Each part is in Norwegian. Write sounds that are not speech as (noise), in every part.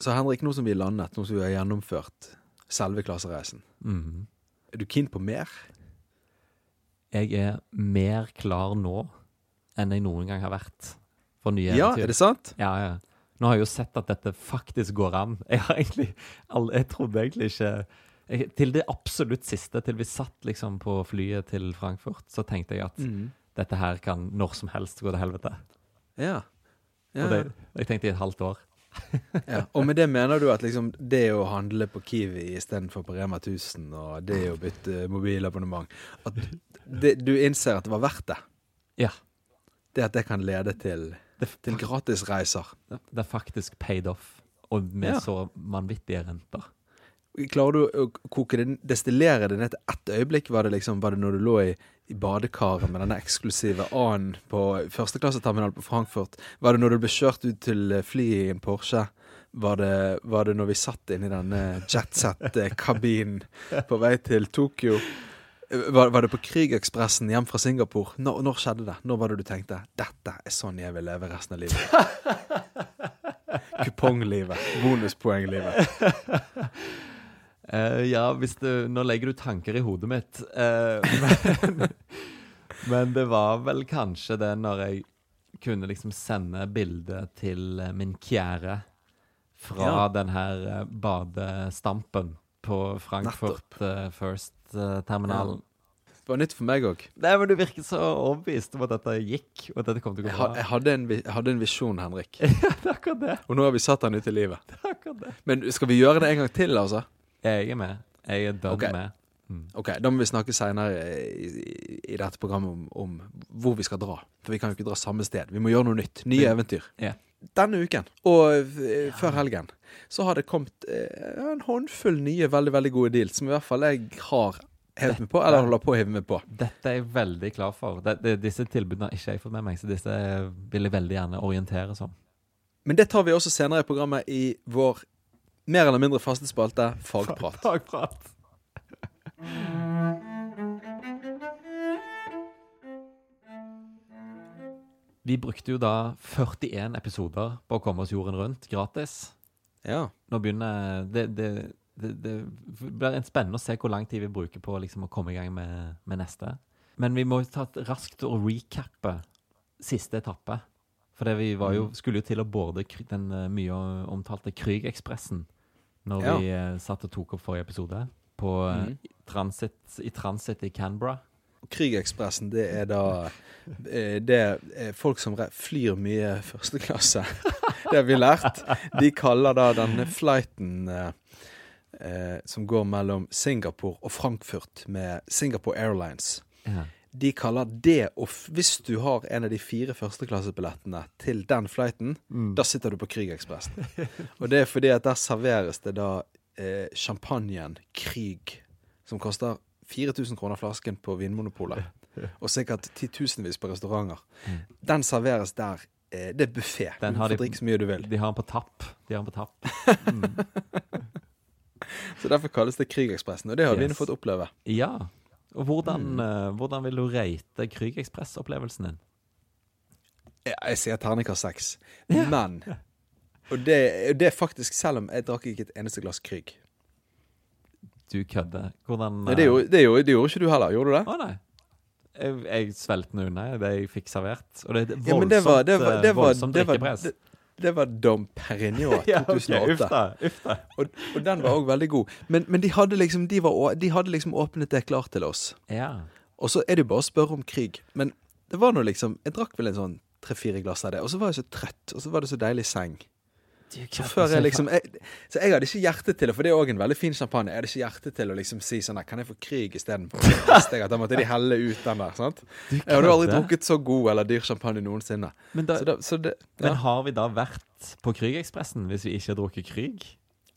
Så Henrik, nå som vi er landet, nå som vi har gjennomført selve klassereisen, Mhm. er du keen på mer? Jeg er mer klar nå enn jeg noen gang har vært for nye Ja, eventyr. er det sant? Ja, ja. Nå har jeg jo sett at dette faktisk går an. (laughs) Jeg har egentlig Jeg trodde egentlig ikke jeg, Til det absolutt siste, til vi satt liksom på flyet til Frankfurt, så tenkte jeg at Mm. dette her kan når som helst gå til helvete. Ja. ja. Og det, jeg tenkte i et halvt år. (laughs) ja. Og med det mener du at liksom det å handle på Kiwi istedenfor på Rema 1000, og det å bytte mobilabonnement At det, du innser at det var verdt det? Ja. Det at det kan lede til, til gratisreiser. det er faktisk paid off, og med Ja. så vanvittige renter. Klarer du å koke det, destillere det ned til ett øyeblikk? Var det liksom, var det når du lå i, i badekaret med denne eksklusive A-en på førsteklasseterminalen på Frankfurt? Var det når du ble kjørt ut til flyet i en Porsche? Var det, var det når vi satt inni i denne jetset-kabinen på vei til Tokyo? Var, var det på Krigekspressen hjem fra Singapore? Når, når skjedde det? Når var det du tenkte 'dette er sånn jeg vil leve resten av livet'? (laughs) Kuponglivet. Bonuspoenglivet. Eh, ja, hvis du Nå legger du tanker i hodet mitt. Uh, (laughs) men, men det var vel kanskje det når jeg kunne liksom sende bilde til eh, min kjære fra Ja. den her badestampen på Frankfurt uh, First-terminalen. Det var nytt for meg òg. Du virket så overbevist om at dette gikk, og at dette kom til å gå bra. jeg, hadde en, jeg hadde en visjon, Henrik. (laughs) ja, det er akkurat det. Og nå har vi satt den ut i livet. det er akkurat det. Men skal vi gjøre det en gang til, altså? Jeg er med. Jeg er dønn okay. med. Mm. Ok, Da må vi snakke seinere i, i, i dette programmet om, om hvor vi skal dra. For vi kan jo ikke dra samme sted. Vi må gjøre noe nytt. Nye eventyr. Yeah. Denne uken, og ja. før helgen, så har det kommet eh, en håndfull nye veldig veldig gode deals, som i hvert fall jeg har hevet meg på, eller holder på å hive meg på. Dette er jeg veldig klar for. Det, det, disse tilbudene har ikke jeg fått med meg, så disse vil jeg veldig gjerne orientere som. Men det tar vi også senere i programmet i vår mer eller mindre faste spalte Fagprat. (laughs) Fagprat. Vi brukte jo da 41 episoder på å komme oss jorden rundt, gratis. Ja. Nå begynner Det, det, det, det blir en spennende å se hvor lang tid vi bruker på liksom å komme i gang med, med neste. Men vi må jo ta raskt og recappe siste etappe. For vi var jo, skulle jo til å borde den eh, mye omtalte Krügekspressen når Ja. vi eh, satt og tok opp forrige episode. På, Mhm. transit, I transit i Canberra. Krigekspressen, det er da eh, Det er folk som flyr mye første klasse. (laughs) Det har vi lært. De kaller da denne flighten eh, eh, som går mellom Singapore og Frankfurt med Singapore Airlines. Ja. De kaller det å Hvis du har en av de fire førsteklassebillettene til den flighten, da sitter du på Krügekspressen. Og det er fordi at der serveres det da eh, champagnen Krüg, som koster 4000 kroner flasken på Vinmonopolet. (laughs) Og sikkert titusenvis på restauranter. Mm. Den serveres der. Eh, det er buffé. Du får drikke så mye du vil. De har den på tapp. De har den på tapp. (laughs) Så derfor kalles det Krügekspressen. Og det har vi Yes. nå fått oppleve. Ja. Og hvordan, Mm. eh, hvordan vil du rate Krügekspress-opplevelsen din? Ja, Jeg sier terningkast seks. (laughs) Ja. Men Og det, det er faktisk selv om jeg drakk ikke et eneste glass Krüg. Du kødder. Hvordan Nei, det, gjorde, det, gjorde, det gjorde ikke du heller, gjorde du det? Å nei. Jeg, jeg svelget den unna det jeg fikk servert. Og det er Ja, voldsomt, det var, det var, det eh, var, voldsomt drikkepress. Det, var Dom Perignon (laughs) Ja, okay, 2008. Uff da. Uff da. og, og den var òg veldig god. Men, men de, hadde liksom, de, var, de hadde liksom åpnet det klart til oss. Ja. Og så er det jo bare å spørre om krig. Men det var nå liksom Jeg drakk vel en sånn tre-fire glass av det, og så var jeg så trøtt, og så var det så deilig seng. Så før jeg liksom jeg, Så jeg hadde ikke hjerte til det, for det er òg en veldig fin champagne. Jeg hadde ikke hjerte til å liksom si sånn Kan jeg få krig istedenfor? (laughs) Da måtte de helle ut den der. sant? Jeg hadde aldri drukket så god eller dyr champagne noensinne. Men, da, Så, da, så det men har vi da vært på Krygekspressen hvis vi ikke har drukket kryg?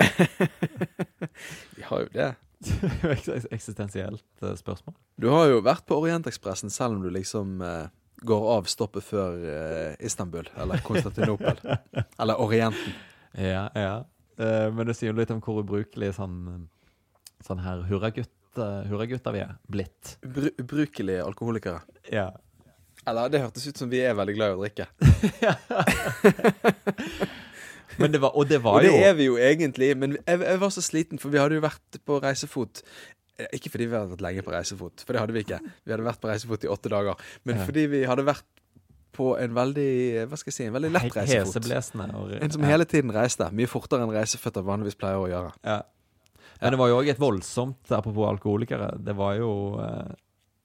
(laughs) Vi har jo det. (laughs) Eksistensielt eh, spørsmål. Du har jo vært på Orientekspressen selv om du liksom eh, går av stoppet før eh, Istanbul eller Konstantinopel. (laughs) eller Orienten. Ja, ja. Eh, men det sier jo litt om hvor ubrukelig sånn, sånn her hurragutt, eh, hurragutter vi er blitt. Ubru ubrukelige alkoholikere. Ja. Eller det hørtes ut som vi er veldig glad i å drikke. (laughs) Men det var, og det var Og det jo er vi jo egentlig, men jeg, jeg var så sliten, for vi hadde jo vært på reisefot. Eh, Ikke fordi vi hadde vært lenge på reisefot, for det hadde vi ikke. Vi hadde vært på reisefot i åtte dager. Men fordi vi hadde vært på en veldig hva skal jeg si, en veldig lett reisefot. En som hele tiden reiste. Mye fortere enn reiseføtter vanligvis pleier å gjøre. Ja. Men det var jo òg et voldsomt Apropos alkoholikere. Det var jo eh,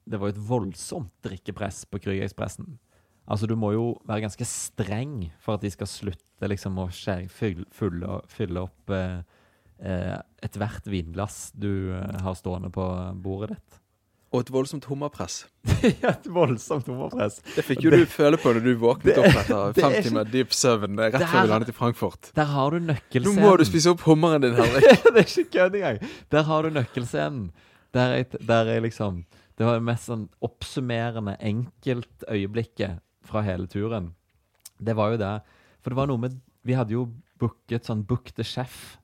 Det var et voldsomt drikkepress på Krügerspressen. Altså, du må jo være ganske streng for at de skal slutte liksom å fylle, fylle, fylle opp eh, eh, ethvert vinglass du eh, har stående på bordet ditt. (laughs) Og et voldsomt hummerpress. (laughs) ja, et voldsomt hummerpress. Det fikk jo du føle på når du våknet (laughs) Det- opp etter er fem timer dyp søvn rett Det før vi landet i Frankfurt. Der har du Nå må du spise opp hummeren din, Henrik. det er ikke kødd engang. Der har du nøkkelscenen. Der er, der er liksom Det var det mest sånn oppsummerende enkeltøyeblikket fra hele turen. Det var jo det. For det var noe med Vi hadde jo booket sånn Book the Chef.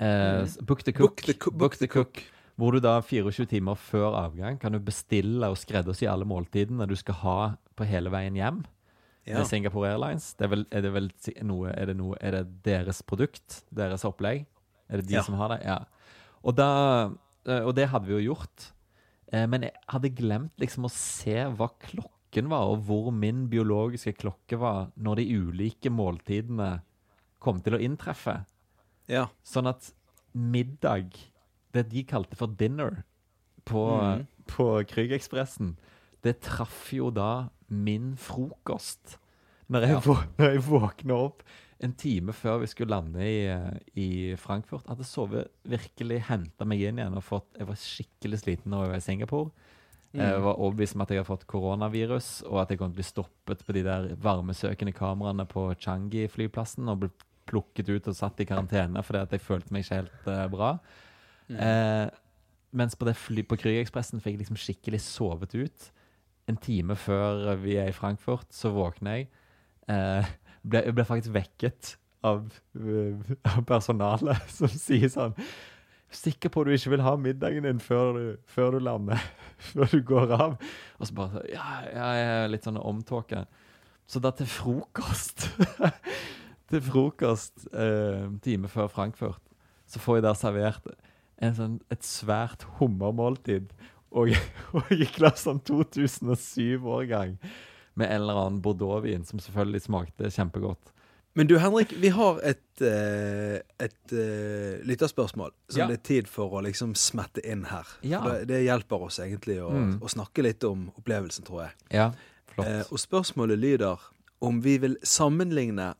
Eh, book the Cook. Book the coo- book the cook. Hvor du da 24 timer før avgang kan du bestille og skreddersy alle måltidene du skal ha på hele veien hjem. Ja. Med Singapore Airlines. Det er, vel, er det vel noe, er det noe Er det deres produkt? Deres opplegg? Er det de Ja. som har det? Ja. Og, da, eh, og det hadde vi jo gjort. Eh, Men jeg hadde glemt liksom å se hva klokken var, og hvor min biologiske klokke var når de ulike måltidene kom til å inntreffe. Ja. Sånn at middag, det de kalte for dinner på, Mhm. på Krügekspressen, det traff jo da min frokost. Når jeg, Ja. når jeg våkna opp en time før vi skulle lande i, i Frankfurt. Hadde sovet, virkelig henta meg inn igjen og fått Jeg var skikkelig sliten når jeg var i Singapore. Mm. Jeg var overbevist om at jeg hadde fått koronavirus, og at jeg kom til å bli stoppet på de der varmesøkende kameraene på Changi-flyplassen og ble plukket ut og satt i karantene fordi at jeg følte meg ikke helt uh, bra. Mm. Eh, mens på, det fly, på Krügekspressen fikk jeg liksom skikkelig sovet ut. En time før vi er i Frankfurt, så våkner jeg. Eh, ble, jeg ble faktisk vekket av, uh, av personalet (laughs) som sier sånn Sikker på du ikke vil ha middagen din før du, før du lander? (laughs) Før du går av? Og så bare så, Ja, jeg er litt sånn omtåke. Så da til frokost (laughs) Til frokost eh, time før Frankfurt, så får jeg der servert en sånn, et svært hummermåltid og, (laughs) og i klasse sånn 2007-årgang med en eller annen bordeauxvin som selvfølgelig smakte kjempegodt. Men du Henrik, vi har et, eh, et eh, lytterspørsmål som Ja. det er tid for å liksom smette inn her. Ja. Det, det hjelper oss egentlig å, Mm. å snakke litt om opplevelsen, tror jeg. Ja, flott. Eh, og spørsmålet lyder om vi vil sammenligne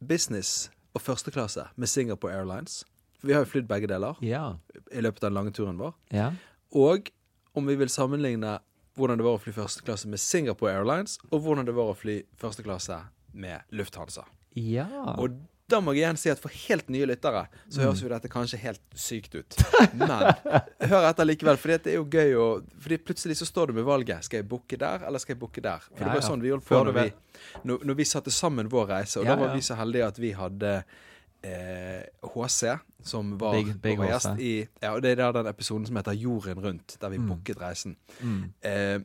business og førsteklasse med Singapore Airlines. For vi har jo flydd begge deler ja. i løpet av den lange turen vår. ja. Og om vi vil sammenligne hvordan det var å fly første klasse med Singapore Airlines, og hvordan det var å fly første klasse med Lufthansa. Ja. Og da må jeg igjen si at for helt nye lyttere så Mm. høres jo dette kanskje helt sykt ut. Men hør etter likevel, for det er jo gøy å Fordi plutselig så står du med valget. Skal jeg booke der, eller skal jeg booke der? For Ja, det var jo sånn vi holdt på når vi, når, når vi satte sammen vår reise. Og Ja, da var vi så heldige at vi hadde eh, HC, som var Big- Big gjest i Ja, og det er der den episoden som heter Jorden rundt, der vi Mm. booket reisen. Mm. Eh,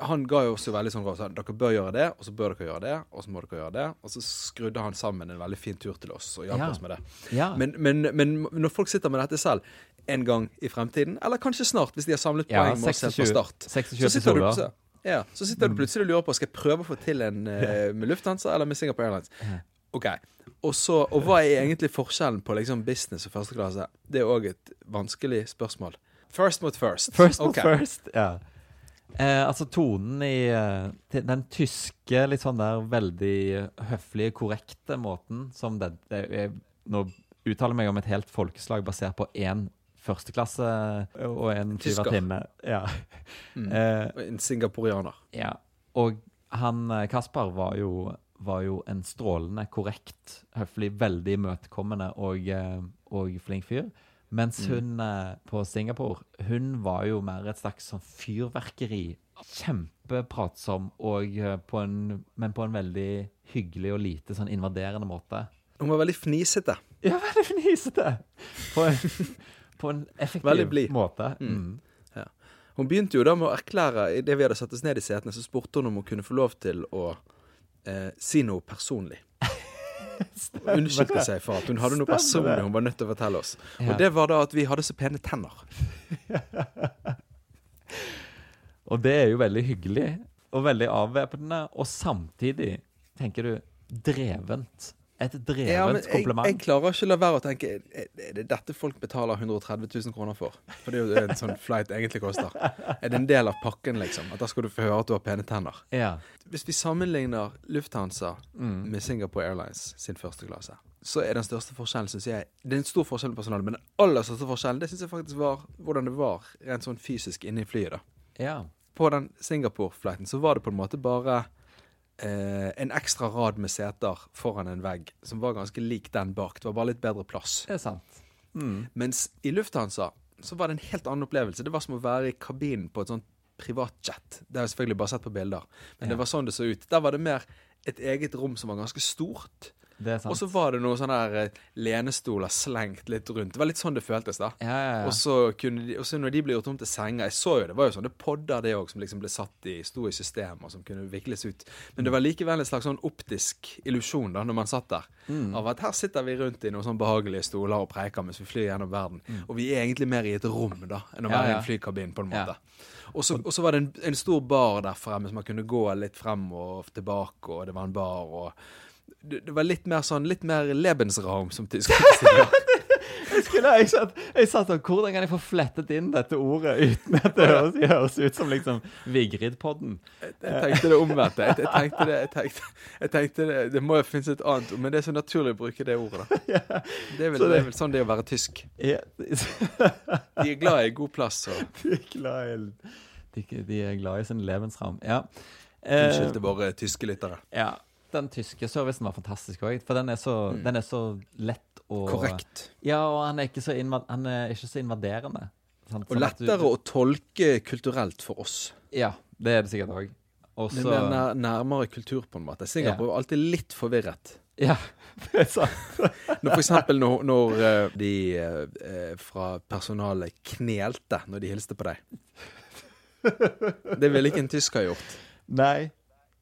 han ga jo også veldig sånn råd. sånn, Dere bør gjøre det, og så bør dere gjøre det, og så må dere gjøre det. Og så skrudde han sammen en veldig fin tur til oss og hjalp Ja. oss med det. ja. Men, men, men når folk sitter med dette selv en gang i fremtiden, eller kanskje snart, hvis de har samlet ja, poeng med oss helt fra 26, start, 26 så sitter, du, episoder. ja, så sitter du Mm. plutselig og lurer på skal jeg prøve å få til en eh, med Lufthansa eller med Singapore Airlines. Ok. Og, så, og hva er egentlig forskjellen på liksom business og første klasse? Det er òg et vanskelig spørsmål. First mot first. First mot okay. first, ja. Eh, altså tonen i eh, den tyske, litt sånn der veldig høflige, korrekte måten som det, det er, Nå uttaler jeg meg om et helt folkeslag basert på én førsteklasse og en tyvertinne. Ja. Mm. (laughs) Eh, En singaporianer. ja. Og han eh, Kaspar var jo, var jo en strålende, korrekt, høflig, veldig imøtekommende og, eh, og flink fyr. Mens Mm. hun eh, på Singapore, hun var jo mer et slags sånn fyrverkeri. Kjempepratsom, og, eh, på en, men på en veldig hyggelig og lite sånn invaderende måte. Hun var veldig fnisete. Ja, veldig fnisete! På en, (laughs) på en effektiv Veldig blid. måte. Mm. Mm. Hun begynte jo da med å erklære Idet vi hadde satt oss ned i setene, så spurte hun om hun kunne få lov til å eh, si noe personlig. Unnskyldte seg for at hun hadde noe personlig hun var nødt til å fortelle oss. Ja. Og det var da at vi hadde så pene tenner. (laughs) Og det er jo veldig hyggelig og veldig avvæpnende, og samtidig tenker du drevent. Et drevent Ja, men jeg, kompliment. jeg klarer ikke å la være å tenke Er det dette folk betaler 130 000 kroner for? For det er jo det en sånn flight egentlig koster. Er det en del av pakken, liksom? At da skal du få høre at du har pene tenner? Ja. Hvis vi sammenligner Lufthansa Mm. med Singapore Airlines sin første klasse, så er den største forskjellen, syns jeg Det er en stor forskjell på personalet, men den aller største forskjellen, det syns jeg faktisk var hvordan det var rent sånn fysisk inne i flyet, da. ja. På den Singapore-flighten så var det på en måte bare eh, en ekstra rad med seter foran en vegg som var ganske lik den bak. Det var bare litt bedre plass. Det er sant. Mm. Mens i Lufthansa så var det en helt annen opplevelse. Det var som å være i kabinen på et sånt privatjet. Det har jeg selvfølgelig bare sett på bilder. Men Ja. det var sånn det så ut. Der var det mer et eget rom som var ganske stort. Og så var det noen sånne her eh, lenestoler slengt litt rundt. Det var litt sånn det føltes, da. ja, ja, ja. Og så de, så når de ble gjort om til senger Jeg så jo det var jo sånne podder det òg, som liksom ble satt i, sto i system, og som kunne vikles ut. Men det var likevel en slags sånn optisk illusjon da, når man satt der. Mm. Av at her sitter vi rundt i noen sånn behagelige stoler og preiker mens vi flyr gjennom verden. Og vi er egentlig mer i et rom da, enn å Mm. Være i en flykabin, på en måte. Og så, så var det en, en stor bar der fremme som man kunne gå litt frem og tilbake, og det var en bar og det, det var litt mer sånn Litt mer Lebensraum, som tyskerne sier. (laughs) Jeg, skulle, jeg, satt, jeg satt sånn Hvordan kan jeg få flettet inn dette ordet uten at det høres, høres ut som liksom Vigrid-podden? Jeg tenkte det omvendte. Jeg, jeg tenkte det, tenkte, tenkte det, det må jo finnes et annet ord, men det er så naturlig å bruke det ordet. da. (laughs) Det er vel, det- det er vel sånn det er å være tysk. De er glad i god plass. Og (laughs) de, er glad i, de, de er glad i sin levensram. Ja. Eh, unnskyld til våre tyske lyttere. ja. Den tyske servicen var fantastisk òg, for den er, så, den er så lett og Korrekt. Ja, og han er ikke så, invad, han er ikke så invaderende. sant? Og lettere du- å tolke kulturelt for oss. Ja, det er det sikkert òg. Men Det er nær, nærmere kultur, på en måte. Singapore er alltid litt forvirret. Ja, (laughs) det er sant. Når for eksempel når, når eh, de eh, fra personalet knelte når de hilste på deg. (laughs) Det ville ikke en tysker gjort. Nei.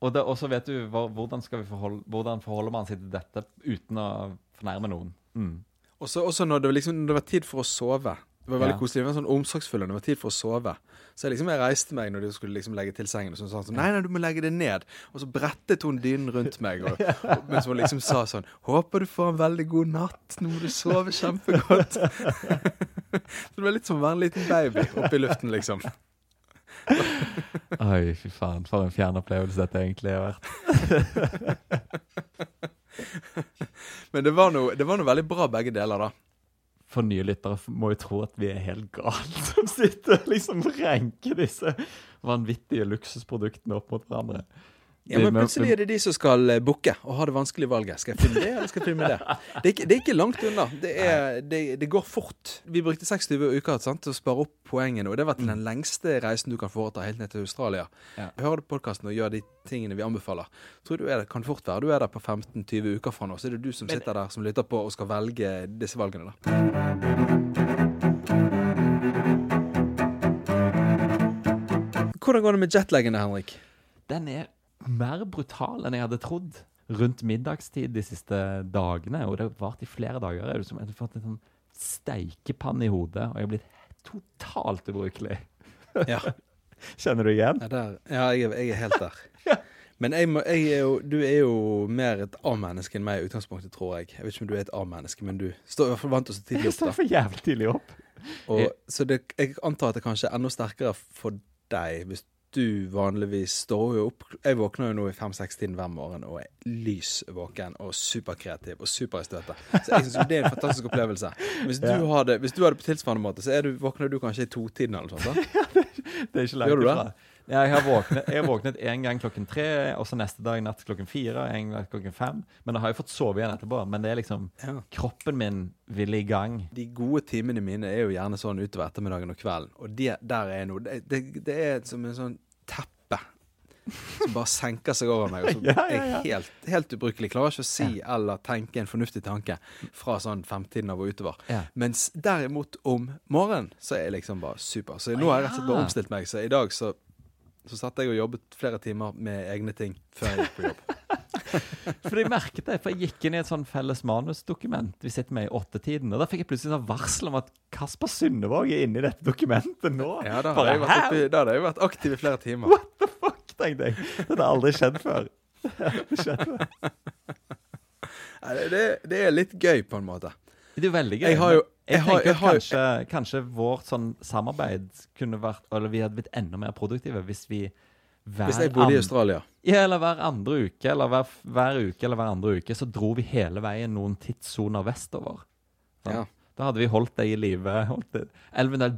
Og, det, og så vet du hvordan, forholde, hvordan forholder man seg til dette uten å fornærme noen. Mm. Og så også når det, liksom, når det var tid for å sove. Det var veldig Ja. koselig. Det var sånn omsorgsfull det var tid for å sove. Så jeg liksom jeg reiste meg når de skulle liksom legge til sengen, og så sa han sånn Nei, nei, du må legge det ned. Og så brettet hun dynen rundt meg, og, (laughs) og, mens hun liksom sa sånn Håper du får en veldig god natt. Nå må du sove kjempegodt. (laughs) så det var litt som å være en liten baby oppe i luften, liksom. Oi, fy faen. For en fjern opplevelse dette egentlig har vært. (laughs) Men det var noe, det var noe veldig bra begge deler, da. For nye lyttere må jo tro at vi er helt gale (laughs) som sitter og liksom renker disse vanvittige luksusproduktene opp mot hverandre. Ja, men plutselig er det de som skal bukke booke og ha det vanskelige valget. Skal jeg filme det, eller skal jeg filme det? Det er ikke, det er ikke langt unna. Det, er, det, det går fort. Vi brukte 26 uker sant, til å spare opp poengene, og det var til den lengste reisen du kan foreta helt ned til Australia. Ja. Hører du podkasten og gjør de tingene vi anbefaler, tror du er, det kan fort være du er der på 15-20 uker fra nå. Så er det du som sitter der som lytter på og skal velge disse valgene, da. Hvordan går det med jetlagene, Henrik? Den er mer brutal enn jeg hadde trodd rundt middagstid de siste dagene. Og det har vart i flere dager. Jeg har liksom- fått en sånn steikepanne i hodet, og jeg er blitt totalt ubrukelig. Ja. (laughs) Kjenner du igjen? Ja, ja jeg, jeg er helt der. (laughs) Men jeg jeg er jo, du er jo mer et A-menneske enn meg i utgangspunktet, tror jeg. Jeg vet ikke om du er et A-menneske, men du står i hvert fall vant til å stå tidlig opp. Jeg står for jævlig tidlig opp. Og, så det, jeg antar at det kanskje er enda sterkere for deg hvis du vanligvis står jo opp Jeg våkner jo nå i fem-seks-tiden hver morgen og er lys våken og superkreativ og super i støtet. Så jeg syns det er en fantastisk opplevelse. Hvis du, Ja. har det, hvis du har det på tilsvarende måte, så du, våkner du kanskje i totiden eller noe sånt. da? (laughs) Det er ikke langt Gjør du det? Jeg har våknet Jeg har våknet en gang klokken tre, og så neste dag natt klokken fire, en gang klokken fem. Men da har jeg fått sove igjen etterpå. Men det er liksom Ja. Kroppen min vil i gang. De gode timene mine er jo gjerne sånn utover ettermiddagen og kvelden. Og det, der er noe det, det, det er som en sånn teppe som bare senker seg over meg. Og så (laughs) er jeg helt, helt ubrukelig. Klarer ikke å si eller tenke en fornuftig tanke fra sånn femtiden av og utover. Mens derimot om morgenen så er jeg liksom bare super. Så nå har jeg rett og slett bare omstilt meg. Så i dag så, så satt jeg og jobbet flere timer med egne ting før jeg gikk på jobb. (laughs) For jeg merket det, for jeg gikk inn i et sånn felles manusdokument vi sitter med i åttetiden, og da fikk jeg plutselig sånn varsel om at Kasper Sundevåg er inne i dette dokumentet nå. Ja, da hadde oppi, da hadde jeg vært aktiv i flere timer. What the fuck, tenkte jeg. Det har aldri skjedd før. Det aldri skjedd før. Nei, Det, det, det er litt gøy, på en måte. Det er veldig gøy. Jeg har jo- jeg har- tenker at kanskje, kanskje vårt sånn samarbeid kunne vært Eller vi hadde blitt enda mer produktive hvis vi hver Hvis jeg bodde i Australia. Ja, eller hver andre uke, eller hver, hver uke eller hver andre uke, så dro vi hele veien noen tidssoner vestover. Ja. Da hadde vi holdt deg i live.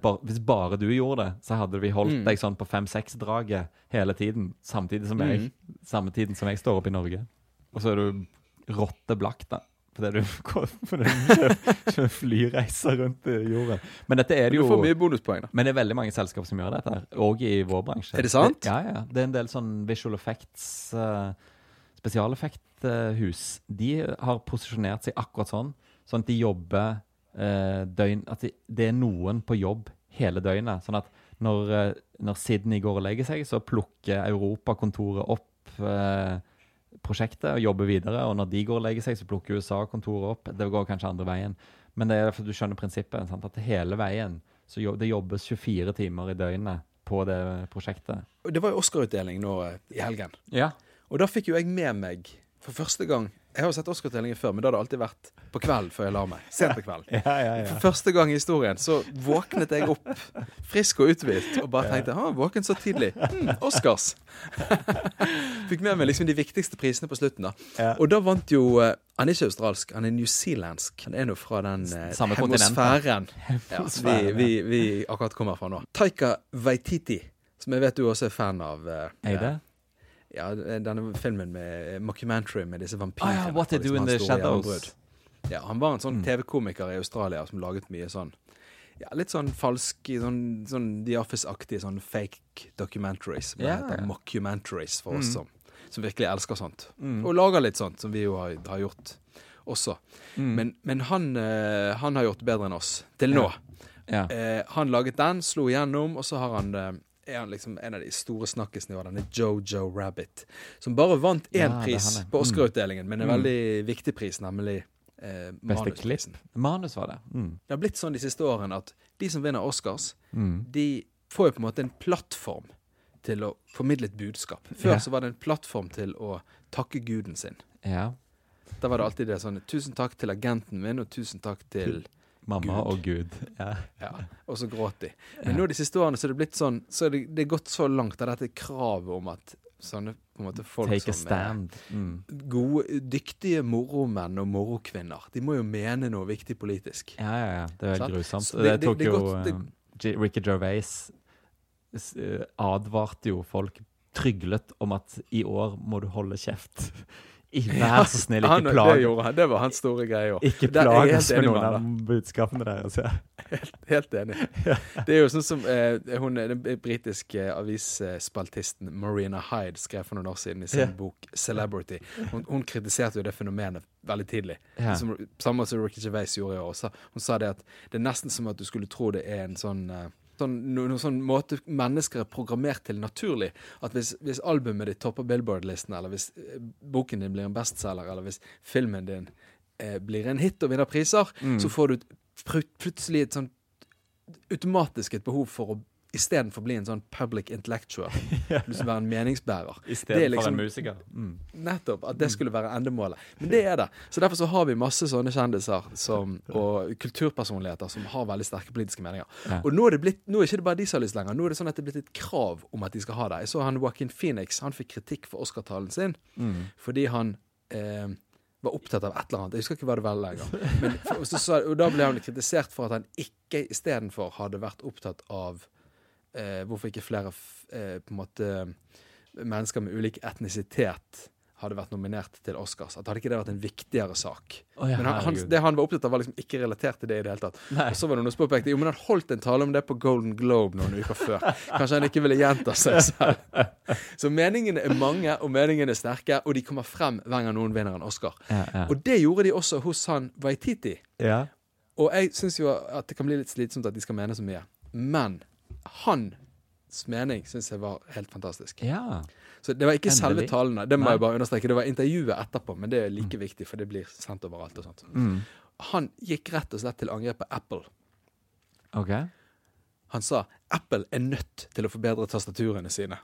bare- hvis bare du gjorde det, så hadde vi holdt Mm. deg sånn på fem-seks-draget hele tiden. Samtidig som jeg, Mm. samme tiden som jeg står opp i Norge. Og så er du rotteblakk, da. Fordi du, fordi du kjører flyreiser rundt i jorden. Men dette er det Du jo får mye bonuspoeng, da. men det er veldig mange selskaper som gjør dette, og i vår bransje. Er det sant? Ja, ja. Det er en del sånn visual effects, uh, spesialeffekthus. de har posisjonert seg akkurat sånn, sånn at de jobber uh, døgn At de, det er noen på jobb hele døgnet. Sånn at når, eh, når Sydney går og legger seg, så plukker Europakontoret opp eh, prosjektet og jobber videre. Og når de går og legger seg, så plukker USA-kontoret opp. Det går kanskje andre veien. Men det er derfor du skjønner prinsippet. Sant? At hele veien så jo, det jobbes 24 timer i døgnet på det prosjektet. Det var jo Oscar-utdeling nå eh, i helgen. Ja. Og da fikk jo jeg med meg for første gang Jeg har jo sett Oscar-utdelingen før, men da hadde det alltid vært på kveld før jeg la meg. Sent på kveld. (laughs) Ja, ja, ja. For første gang i historien så våknet jeg opp frisk og uthvilt og bare tenkte ha, våken så tidlig. Hm, Oscars. (laughs) Fikk med meg liksom de viktigste prisene på slutten. da. Og da vant jo eh, Han er ikke australsk, han er newzealandsk. Han er nå fra den eh, Samme hemosfæren (laughs) ja, vi, vi, vi akkurat kommer fra nå. Taika Waititi, som jeg vet du også er fan av. eh, Er det? Ja, denne filmen med mockumentary med disse Ah, ja, What They Do in the Shadows. Ja, han var en sånn Mm. TV-komiker i Australia som laget mye sånn ja, Litt sånn falsk, sånn, sånn The Office-aktig, sånn fake documentaries. Som yeah. heter mockumentaries for oss Mm. som, som virkelig elsker sånt. Mm. Og lager litt sånt, som vi jo har, har gjort også. Mm. Men, men han, uh, han har gjort bedre enn oss. Til nå. Yeah. Yeah. Uh, han laget den, slo igjennom, og så har han eh, er han liksom en av de store snakkisene var denne Jojo Rabbit, som bare vant én Ja, pris på Oscar-utdelingen, men en Mm. veldig viktig pris, nemlig eh, manusprisen. Manus var det. Mm. Det har blitt sånn de siste årene at de som vinner Oscars, Mm. de får jo på en måte en plattform til å formidle et budskap. Før yeah. så var det en plattform til å takke guden sin. Ja. Da var det alltid det sånn Tusen takk til agenten min, og tusen takk til Mamma Gud. og Gud. Ja. Ja, og så gråt de. Men nå de siste årene så er det blitt sånn Så er det, det er gått så langt av dette kravet om at sånne på en måte folk Take a stand. Mm. gode, dyktige moromenn og morokvinner, de må jo mene noe viktig politisk. Ja, ja, ja. Det er grusomt. Det, det- det- tok det jo godt- det- eh, Ricky Gervais eh, advarte jo folk tryglet om at i år må du holde kjeft. (laughs) Vær så snill, ikke ikke det gjorde han. Det var hans store greie. Ikke plag oss med noen av budskapene deres. Ja. Helt enig. (laughs) Det er jo sånn som eh, hun, den britiske avisspaltisten Marina Hyde skrev for noen år siden i sin Ja. bok 'Celebrity'. Hun, hun kritiserte jo det fenomenet veldig tidlig. Ja. Som, samme som Ricky Gervais gjorde i år. også. Hun sa det at det er nesten som at du skulle tro det er en sånn eh, Sånn, no, noen sånn måte mennesker er programmert til naturlig. At hvis, hvis albumet ditt topper Billboard-listen, eller hvis eh, boken din blir en bestselger, eller hvis filmen din eh, blir en hit og vinner priser, Mm. så får du plutselig et sånn automatisk et behov for å istedenfor bli en sånn public intellectual, (laughs) liksom være en meningsbærer. I er stedet liksom- en musiker. Mm. Nettopp. At det skulle være endemålet. Men det er det. Så derfor så har vi masse sånne kjendiser som, og kulturpersonligheter som har veldig sterke politiske meninger. Ja. Og nå er det blitt, nå er ikke det bare de som har lyst lenger. Nå er det sånn at det er blitt et krav om at de skal ha det. Jeg så han Joaquin Phoenix. Han fikk kritikk for Oscar-talen sin Mm. fordi han eh, var opptatt av et eller annet. Jeg husker ikke hva det var lenger. (laughs) Men, for, så, så, og da ble han kritisert for at han ikke istedenfor hadde vært opptatt av eh, hvorfor ikke flere eh, på en måte mennesker med ulik etnisitet hadde vært nominert til Oscars. At hadde ikke det vært en viktigere sak. Oh, ja, men han, han, det han var opptatt av, var liksom ikke relatert til det i det hele tatt. Nei. Og så var det noen som påpekte jo, men han holdt en tale om det på Golden Globe noen uker før. Kanskje han ikke ville gjenta seg selv. Så meningene er mange, og meningene er sterke, og de kommer frem hver gang noen vinner en Oscar. Ja, ja. Og det gjorde de også hos han Waititi. ja. Og jeg syns jo at det kan bli litt slitsomt at de skal mene så mye. Men hans mening syns jeg var helt fantastisk. ja. Så det var ikke selve Endelig. talene. Det må Nei. jeg bare understreke. Det var intervjuet etterpå, men det er like viktig, for det blir sendt overalt og sånt. Mm. Han gikk rett og slett til angrep på Apple. OK. Han sa Apple er nødt til å forbedre tastaturene sine.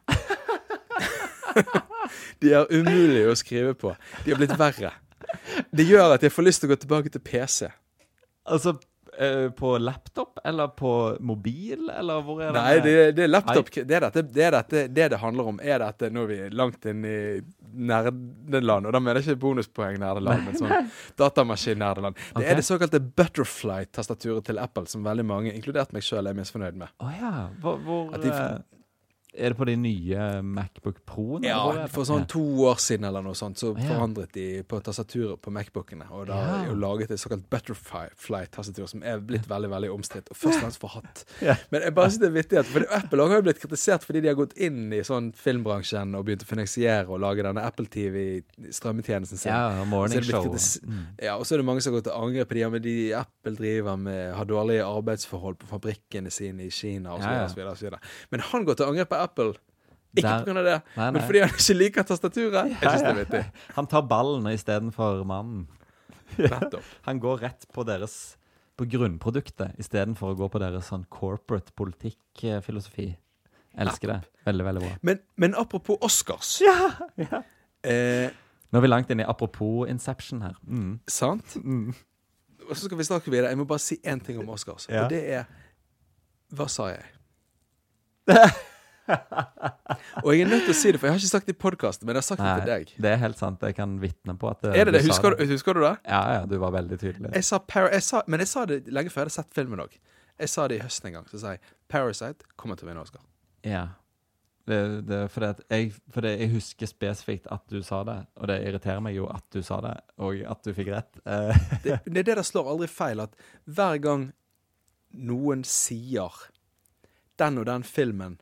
(laughs) de er umulige å skrive på. De har blitt verre. Det gjør at jeg får lyst til å gå tilbake til PC. Altså eh, på laptop, eller på mobil, eller hvor er det? Nei, det, det er laptop. Det er dette, det er dette det det handler om. Er dette Nå er vi langt inn i nerdeland, og da mener jeg ikke bonuspoeng-nerdeland, men sånn (laughs) datamaskin-nerdeland. Det okay. er det såkalte Butterfly-tastaturet til Apple som veldig mange, inkludert meg sjøl, er misfornøyd med. Oh, ja. Hvor, hvor At de- eh, Er det på de nye Macbook Pro-ene? Ja, for sånn to år siden eller noe sånt, så Ja. forandret de på tastaturet på Macbookene. Og da Ja. er laget et såkalt Butterfly-tastatur, som er blitt veldig veldig omstridt. Og først og fremst for hatt. (laughs) Ja. Men jeg bare synes det er vittig at for Apple har jo blitt kritisert fordi de har gått inn i sånn filmbransjen og begynt å finansiere og lage denne Apple TV-strømmetjenesten sin. Ja, Morning Show. Mm. Ja, og så er det mange som har gått til angrep på de, ja, men de Apple driver med har dårlige arbeidsforhold på fabrikkene sine i Kina osv. Ja, ja. Men han går til angrep på Apple. Ikke pga. det, Nei, men fordi han ikke liker tastaturet. Jeg synes det er vittig. Han tar ballen istedenfor mannen. (laughs) Han går rett på deres på grunnproduktet istedenfor å gå på deres sånn corporate politikkfilosofi. Elsker det. Veldig, veldig bra. Men, men apropos Oscars. Ja, ja. Eh, Nå er vi langt inn i apropos Inception her. Mm. sant? Og så skal vi snakke videre. Jeg må bare si én ting om Oscars. Ja. Og det er Hva sa jeg? (laughs) (laughs) og jeg er nødt til å si det, for jeg har ikke sagt det i podkasten, men jeg har sagt det til deg. det er helt sant. Jeg kan vitne på at Er det det? Husker du, husker du det? Ja, ja, du var veldig tydelig. Jeg sa, jeg sa, men jeg sa det lenge før jeg hadde sett filmen òg. Jeg sa det i høsten en gang. Så sa jeg Parasite kommer til å vinne Oscar. Ja. Det, det, at jeg, fordi jeg husker spesifikt at du sa det, og det irriterer meg jo at du sa det, og at du fikk rett. Eh, Det, det er det der slår aldri feil, at hver gang noen sier den og den filmen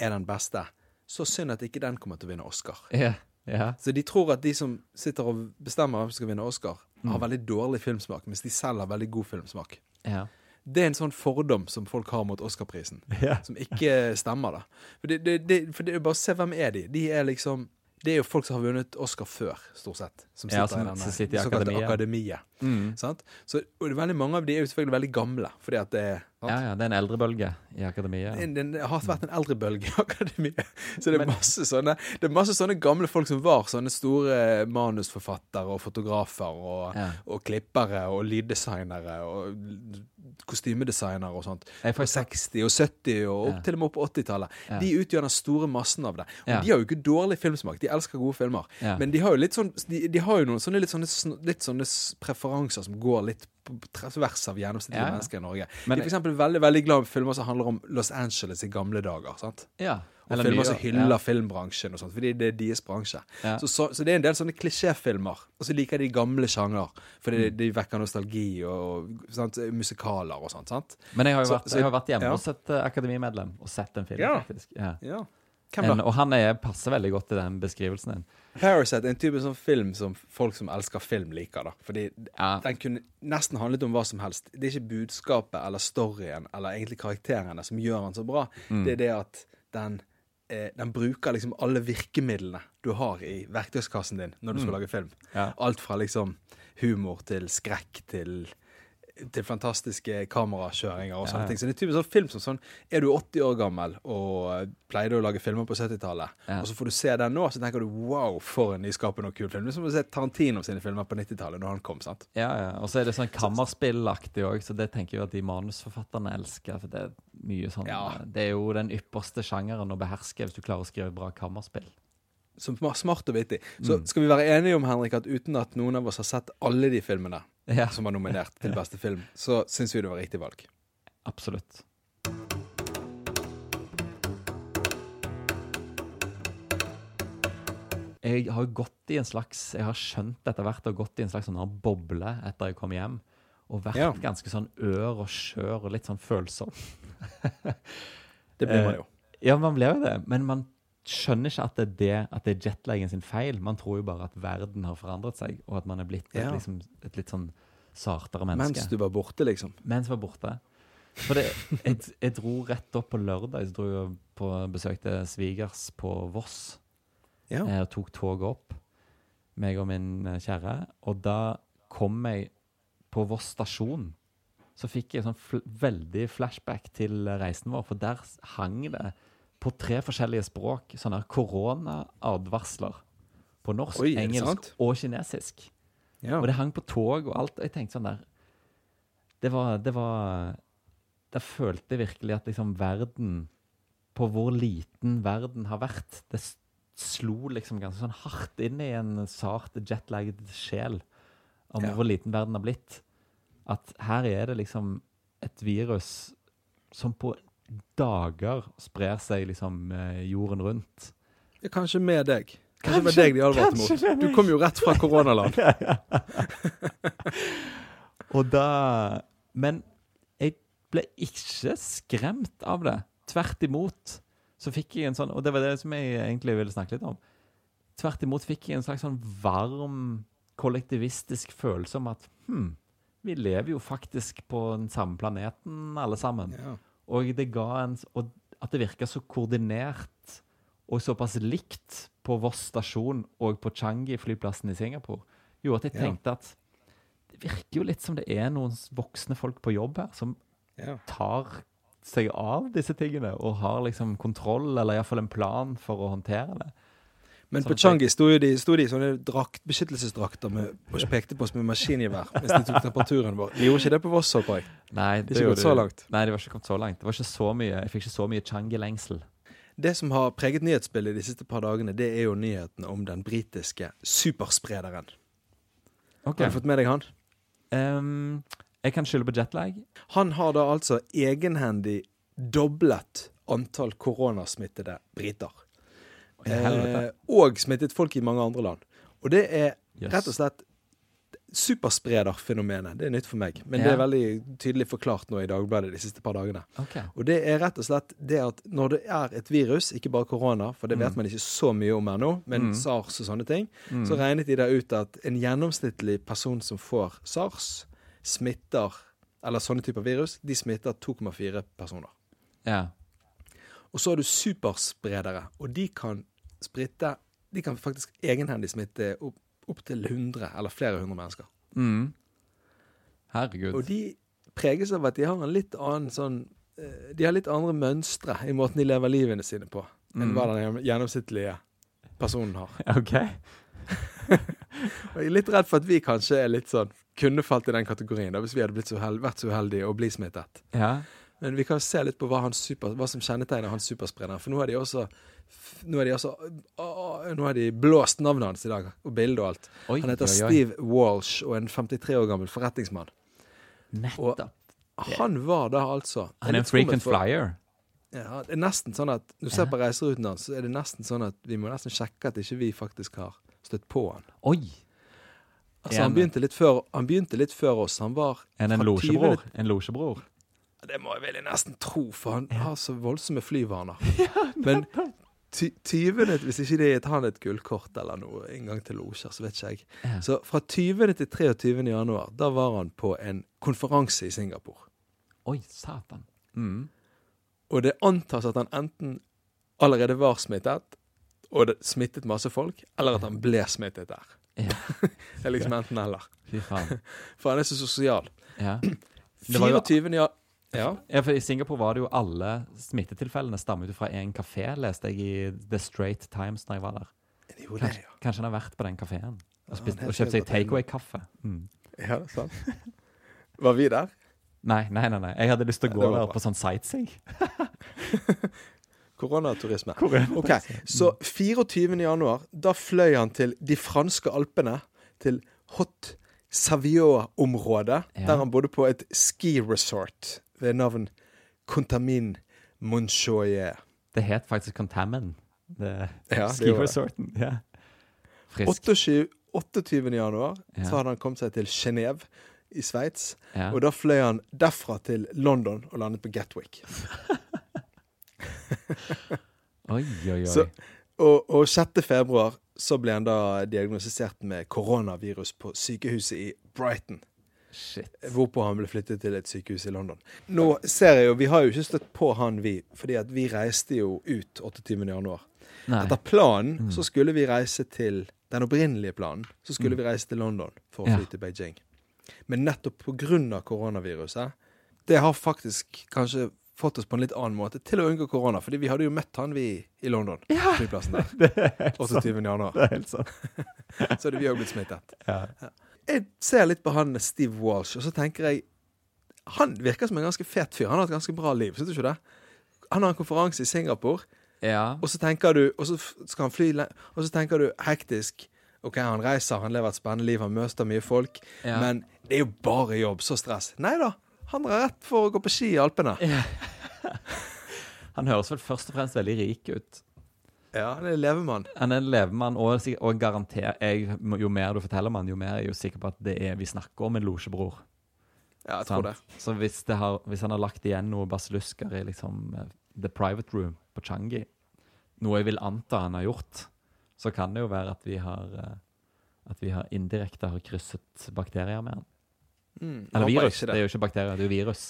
er den beste, så synd at ikke den kommer til å vinne Oscar. Yeah, yeah. Så de tror at de som sitter og bestemmer hvem som skal vinne Oscar, Mm. har veldig dårlig filmsmak, mens de selv har veldig god filmsmak. Yeah. Det er en sånn fordom som folk har mot Oscar-prisen, (laughs) Ja. som ikke stemmer, da. For det, det, det, for det bare se hvem er de. De er liksom Det er jo folk som har vunnet Oscar før, stort sett. Som Ja, sitter som- i denne som sitter i akademiet. akademiet. Mm. Sant? Så, og veldig mange av de er jo selvfølgelig veldig gamle, fordi at det er? Ja, ja. Det er en eldrebølge i akademiet. Det, det, det har vært en eldrebølge i akademiet. Så det er, Men- masse sånne, det er masse sånne gamle folk som var sånne store manusforfattere og fotografer og, Ja. og klippere og lyddesignere og kostymedesignere og sånt. På får 60- og 70- og opp Ja. til og med opp på 80-tallet. Ja. De utgjør den store massen av det. Og Ja. de har jo ikke dårlig filmsmak. De elsker gode filmer. Men de har jo litt sånn De, de har jo noen sånne litt sånne, litt sånne preferanser som går litt på tvers av gjennomsnittlige Ja, ja. mennesker i Norge. Men- de er eksempel veldig, veldig glad i filmer som handler om Los Angeles i gamle dager. sant? Ja. Og Eller filmer som hyller ja. filmbransjen og sånt, fordi det er deres bransje. Ja. Så, så, så det er en del sånne klisjéfilmer. Og så liker de gamle sjanger, fordi Mm. de vekker nostalgi og sant, musikaler og sånt. sant? Men jeg har jo vært, så- jeg har vært hjemme ja. hos et eh, akademimedlem og sett en film, Ja. faktisk. Ja. En, og han er, passer veldig godt til den beskrivelsen din. Parasite er en type sånn film som folk som elsker film, liker. da Fordi Ja. den kunne nesten handlet om hva som helst. Det er ikke budskapet eller storyen eller egentlig karakterene som gjør den så bra. Mm. Det er det at den eh, den bruker liksom alle virkemidlene du har i verktøyskassen din når du skal lage film. Mm. Ja. Alt fra liksom humor til skrekk til til fantastiske kamerakjøringer og sånne Ja. ting. Så det er typisk sånn film som sånn Er du 80 år gammel og pleide å lage filmer på 70-tallet, Ja. og så får du se den nå, så tenker du wow, for en nyskapende og kul film. Det er som å se Tarantino sine filmer på 90-tallet, når han kom. sant? Ja, ja. Og så er det sånn kammerspillaktig òg, så det tenker jeg at de manusforfatterne elsker. For det er mye sånn Ja. Det er jo den ypperste sjangeren å beherske hvis du klarer å skrive bra kammerspill. Som sma- smart og vittig. Så Mm. skal vi være enige om, Henrik, at uten at noen av oss har sett alle de filmene Ja, som var nominert til beste film, så syns vi det var riktig valg. absolutt. Jeg har gått i en slags Jeg har skjønt etter hvert og gått i en slags sånn boble etter jeg kom hjem. Og vært Ja. ganske sånn ør og skjør og litt sånn følsom. Det blir man Eh, jo. Ja, man blir jo det, men man skjønner ikke at det er, det, at det er jetlagen sin feil. Man tror jo bare at verden har forandret seg, og at man er blitt et, Ja. liksom, et litt sånn sartere menneske. Mens du var borte, liksom. Mens jeg var borte. For det, jeg, jeg dro rett opp på lørdag, så dro jeg på besøk til svigers på Voss. Ja. Jeg tok toget opp, meg og min eh, kjære. Og da kom jeg på Voss stasjon. Så fikk jeg sånn fl veldig flashback til eh, reisen vår, for der hang det på tre forskjellige språk sånne korona-advarsler. På norsk, Oi, engelsk og kinesisk. Ja. Og det hang på tog og alt. Og jeg tenkte sånn der Det var, det var det følte jeg virkelig at liksom verden På hvor liten verden har vært. Det slo liksom ganske sånn hardt inn i en sart, jetlagd sjel om Ja. hvor liten verden har blitt. At her er det liksom et virus som på dager sprer seg liksom eh, jorden rundt. Ja, Kanskje med deg. Kanskje, kanskje med deg de advarte mot. Du kom jo rett fra koronaland. (laughs) (laughs) Og da Men jeg ble ikke skremt av det. Tvert imot så fikk jeg en sånn Og det var det som jeg egentlig ville snakke litt om. Tvert imot fikk jeg en slags sånn varm, kollektivistisk følelse om at hm, vi lever jo faktisk på den samme planeten, alle sammen. Ja. Og det ga en Og at det virka så koordinert og såpass likt på Voss stasjon og på Changi-flyplassen i Singapore, gjorde at jeg tenkte at det virker jo litt som det er noen voksne folk på jobb her som tar seg av disse tingene og har liksom kontroll, eller iallfall en plan for å håndtere det. Men Sånn på Changi sto de, i sånne drakt, beskyttelsesdrakter med, og pekte på oss med maskingevær mens de tok temperaturen vår. De gjorde ikke det på Voss, håper jeg. Nei, Det så langt. Nei, de var ikke kommet så langt. Det var ikke så mye, jeg fikk ikke så mye Changi-lengsel. Det som har preget nyhetsbildet de siste par dagene, det er jo nyhetene om den britiske supersprederen. Okay. Har du fått med deg han? Um, jeg kan skylde på jetlag. Han har da altså egenhendig doblet antall koronasmittede briter. Eh, og smittet folk i mange andre land. Og det er Yes. rett og slett supersprederfenomenet. Det er nytt for meg. Men det er veldig tydelig forklart nå i Dagbladet de siste par dagene. Okay. Og det er rett og slett det at når det er et virus, ikke bare korona, for det vet Mm. man ikke så mye om ennå, men Mm. sars og sånne ting, Mm. så regnet de da ut at en gjennomsnittlig person som får sars, smitter Eller sånne typer virus, de smitter 2,4 personer. Ja. Og så har du superspredere, og de kan spritte De kan faktisk egenhendig smitte opp, opp til 100 eller flere hundre mennesker. Mm. Herregud. Og de preges av at de har en litt annen sånn eh, De har litt andre mønstre i måten de lever livene sine på, enn Mm. hva den gjennomsnittlige personen har. (laughs) OK. Og jeg er litt redd for at vi kanskje er litt sånn kunne falt i den kategorien da, hvis vi hadde så uheld, vært så uheldige å bli smittet. Ja. Men vi kan se litt på hva, super, hva som kjennetegner hans superspredere. For nå har de også Nå har de, også, å, nå har de blåst navnet hans i dag, og bildet og alt. Oi, Han heter oi, oi. Steve Walsh og er en 53 år gammel forretningsmann. Nettopp. Han var da altså Han er en frequent flyer. Ja, det er nesten sånn at Når du ser på reiseruten hans, så er det nesten sånn at vi må nesten sjekke at ikke vi faktisk har støtt på han. Oi! Altså, han, begynte litt før, han begynte litt før oss. Han var En, en losjebror. En losjebror. Det må jeg vel nesten tro, for han har så voldsomme flyvaner. (laughs) Men ty, 20. Hvis ikke de tar han et gullkort eller noe, en gang til losjer, så vet ikke jeg. Ja. Så fra 20. til 23. januar, da var han på en konferanse i Singapore. Oi, satan. Mm. Og det antas at han enten allerede var smittet, og det smittet masse folk, eller at han ble smittet der. Ja. (laughs) Det er liksom enten eller. (laughs) For han er så sosial. Ja. (clears throat) Det var 24. ja, ja. ja, for I Singapore var det jo alle smittetilfellene stammet ut fra én kafé, leste jeg i The Straight Times da jeg var der. Kanskje, kanskje han har vært på den kafeen og, spist, og kjøpt seg takeaway-kaffe. Mm. ja. sant. (laughs) Var vi der? Nei, nei, nei, nei. Jeg hadde lyst til å gå der bra. på sånn sightseeing. (laughs) Koronaturisme. Ok, Så 24. januar, da fløy han til de franske alpene, til Hot Savio-området Ja. der han bodde på et ski-resort ved navn Contamin Monchoyer. Det het faktisk Contamin. Det, Ja, ski det. resorten. Ja. Frisk. 28. 28. januar Ja. så hadde han kommet seg til Genéve i Sveits. Ja. Og da fløy han derfra til London og landet på Gatwick. (laughs) Oi, oi, oi. Så- Og, og 6. februar så ble han da diagnostisert med koronavirus på sykehuset i Brighton. Shit. Hvorpå han ble flyttet til et sykehus i London. Nå ser jeg jo, Vi har jo ikke støtt på han, vi. fordi at vi reiste jo ut 28. januar. Etter planen Mm. så skulle vi reise til den opprinnelige planen. Så skulle Mm. vi reise til London for å Ja. til Beijing. Men nettopp pga. koronaviruset, det har faktisk kanskje fått oss på en litt annen måte til å unngå korona. Fordi vi hadde jo møtt han vi i London, Ja, flyplassen der. (laughs) det er helt sant. 28. januar. Det er helt sant. (laughs) Så hadde vi òg blitt smittet. Ja. Ja. Jeg ser litt på han Steve Walsh, og så tenker jeg Han virker som en ganske fet fyr. Han har et ganske bra liv, syns du ikke det? Han har en konferanse i Singapore, ja. og så tenker du Og så skal han fly Og så tenker du hektisk. OK, han reiser, han lever et spennende liv, han møter mye folk. Ja. Men det er jo bare jobb, så stress. Nei da. Han drar rett for å gå på ski i Alpene. (laughs) Han høres vel først og fremst veldig rik ut. Ja, han er levemann. Han er en levemann, og, og garanter, jeg, Jo mer du forteller meg, jo mer er jeg jo sikker på at det er vi snakker om en losjebror. Ja, jeg tror det. Så hvis, det har, hvis han har lagt igjen noe basillusker i liksom eh, The Private Room på Changi, noe jeg vil anta han har gjort, så kan det jo være at vi har eh, At vi har indirekte har krysset bakterier med han. Mm, Eller virus. Det. Det er jo ikke bakterier, det er jo virus.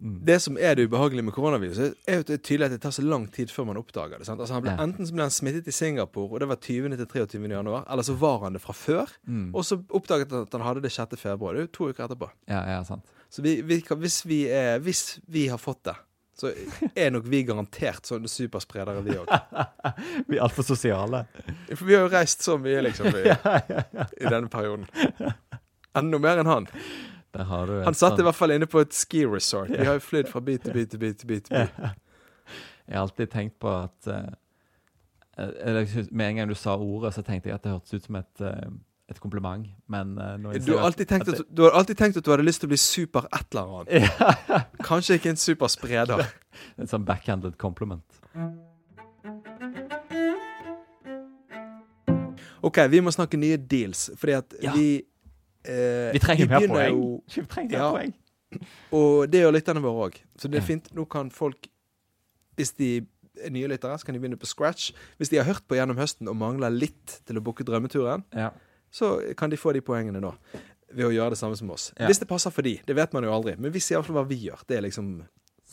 Mm. Det som er det ubehagelige med koronaviruset, er jo at det er tydelig at det tar så lang tid før man oppdager det. Sant? Altså han ble, Ja. Enten så ble han smittet i Singapore, og det var 20. til 23. januar, eller så var han det fra før, Mm. og så oppdaget han at han hadde det 6. februar. Det er jo to uker etterpå. Ja, ja, sant. Så vi, vi hvis, vi er, hvis vi har fått det, så er nok vi garantert sånne superspredere, vi òg. (laughs) Vi er altfor sosiale. For vi har jo reist så mye, liksom, i, (laughs) i denne perioden. Enda mer enn han. Du Han satt i hvert fall inne på et ski resort. Vi har jo flydd fra by til by til by til by. til by. (laughs) Jeg har alltid tenkt på at uh, Med en gang du sa ordet, så tenkte jeg at det hørtes ut som et, uh, et kompliment. Men uh, Du har, at, at at, du har alltid tenkt at du hadde lyst til å bli super et eller annet. Ja, (laughs) Kanskje ikke en super spreder. (laughs) En sånn backhanded compliment. OK, vi må snakke nye deals, fordi at Ja. vi eh, (laughs) Vi trenger mer poeng. jo- Vi trenger Ja. poeng. Og det gjør lytterne våre òg. Så det er fint. Nå kan folk, hvis de er nye lyttere, så kan de begynne på scratch. Hvis de har hørt på gjennom høsten og mangler litt til å booke drømmeturen, Ja. så kan de få de poengene nå. Ved å gjøre det samme som oss. Ja. Hvis det passer for de, det vet man jo aldri. Men vi sier iallfall hva vi gjør. Det er liksom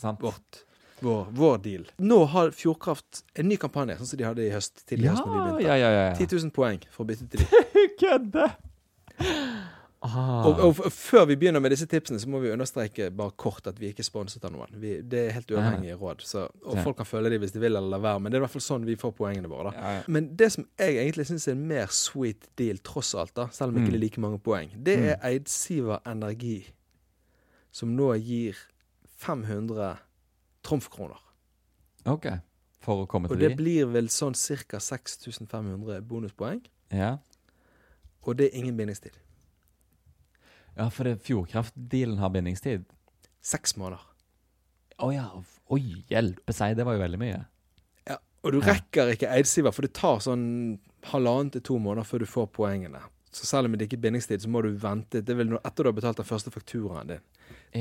vårt, vår, vår deal. Nå har Fjordkraft en ny kampanje, sånn som de hadde i høst. Tidlig Ja, høst når de begynte. ja, ja, ja. 10 000 poeng for å bytte til de. (laughs) Kødde! Ah. Og, og før vi begynner med disse tipsene, så må vi understreke bare kort at vi ikke er sponset av noen. Vi, det er helt uavhengige råd. Så, og Ja. folk kan følge de hvis de vil eller la være, men det er i hvert fall sånn vi får poengene våre. ja, ja. Men det som jeg egentlig syns er en mer sweet deal, tross alt, da, selv om ikke Mm. det er like mange poeng, det Mm. er Eidsiva Energi, som nå gir 500 trumfkroner. OK. For å komme til Og til det de. blir vel sånn ca. 6500 bonuspoeng. Ja. Og det er ingen bindingstid. Ja, for det Fjordkraft-dealen har bindingstid. Seks måneder. Å ja. Oi, hjelpe seg. Det var jo veldig mye. Ja, og du rekker ikke eidsiver, for det tar sånn halvannen til to måneder før du får poengene. Så selv om det ikke er bindingstid, så må du vente. Det er vel etter du har betalt den første fakturaen din.